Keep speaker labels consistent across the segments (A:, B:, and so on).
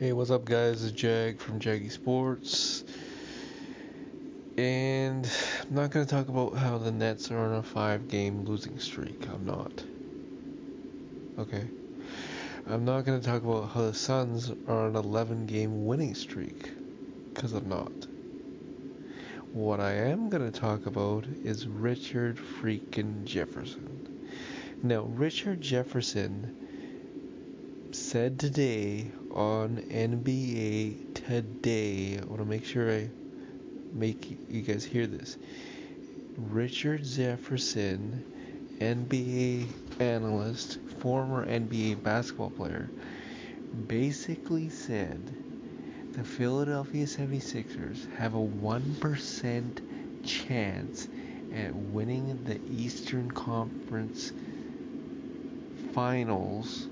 A: Hey, what's up, guys? It's Jag from Jaggy Sports. And I'm not going to talk about how the Nets are on a five game losing streak. I'm not. Okay. I'm not going to talk about how the Suns are on an 11 game winning streak. Because I'm not. What I am going to talk about is Richard freaking Jefferson. Now, Richard Jefferson said today on NBA Today, I want to make sure I make you guys hear this. Richard Jefferson, NBA analyst, former NBA basketball player, basically said the Philadelphia 76ers have a 1% chance at winning the Eastern Conference Finals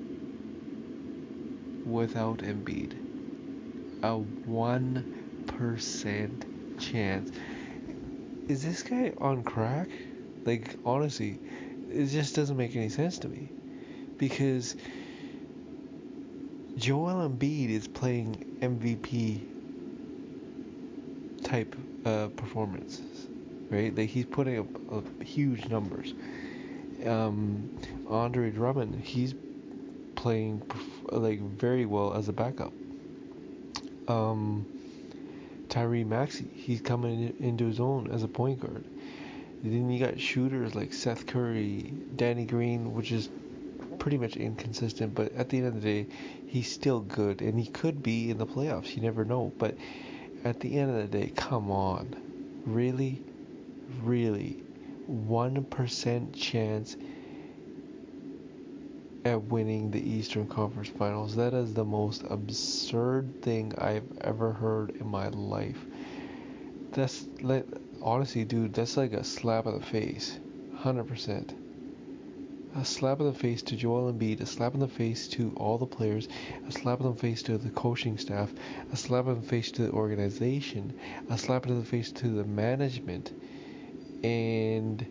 A: without Embiid. A 1% chance. Is this guy on crack? Like, honestly, it just doesn't make any sense to me. Because Joel Embiid is playing MVP type uh, performances, right? Like, he's putting up, up huge numbers. Um, Andre Drummond, he's playing like very well as a backup. Um, Tyrese Maxey, he's coming into his own as a point guard. then you got shooters like Seth Curry, Danny Green, which is pretty much inconsistent, but at the end of the day, he's still good, and he could be in the playoffs. You never know. But at the end of the day, come on, really, really, one percent chance at winning the Eastern Conference Finals. That is the most absurd thing I've ever heard in my life. That's like honestly, dude, that's like a slap in the face. 100%. A slap in the face to Joel Embiid, a slap in the face to all the players, a slap in the face to the coaching staff, a slap in the face to the organization, a slap in the face to the management, and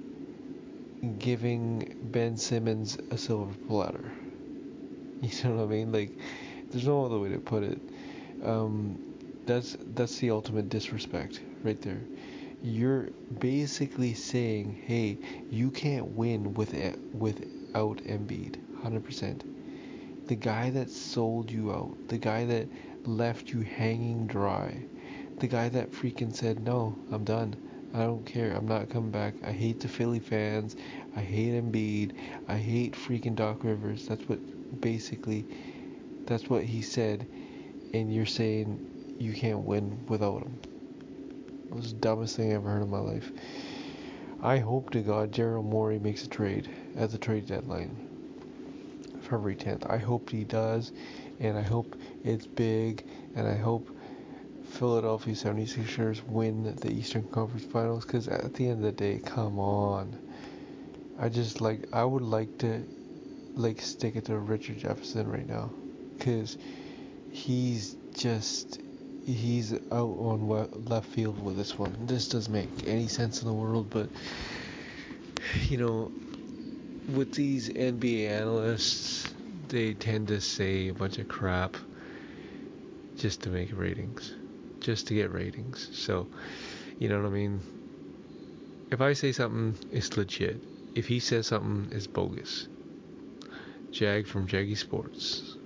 A: giving Ben Simmons a silver platter. You know what I mean? Like, there's no other way to put it. Um, that's that's the ultimate disrespect right there. You're basically saying, "Hey, you can't win with without Embiid." 100%. The guy that sold you out, the guy that left you hanging dry, the guy that freaking said, "No, I'm done." I don't care. I'm not coming back. I hate the Philly fans. I hate Embiid. I hate freaking Doc Rivers. That's what basically that's what he said and you're saying you can't win without him. It was the dumbest thing I ever heard in my life. I hope to God Daryl Morey makes a trade at the trade deadline. February 10th. I hope he does and I hope it's big and I hope Philadelphia 76ers win the Eastern Conference Finals because at the end of the day, come on. I just like, I would like to like stick it to Richard Jefferson right now because he's just, he's out on left field with this one. This doesn't make any sense in the world, but you know, with these NBA analysts, they tend to say a bunch of crap just to make ratings just to get ratings. So, you know what I mean? If I say something, it's legit. If he says something, it's bogus. Jag from Jaggy Sports.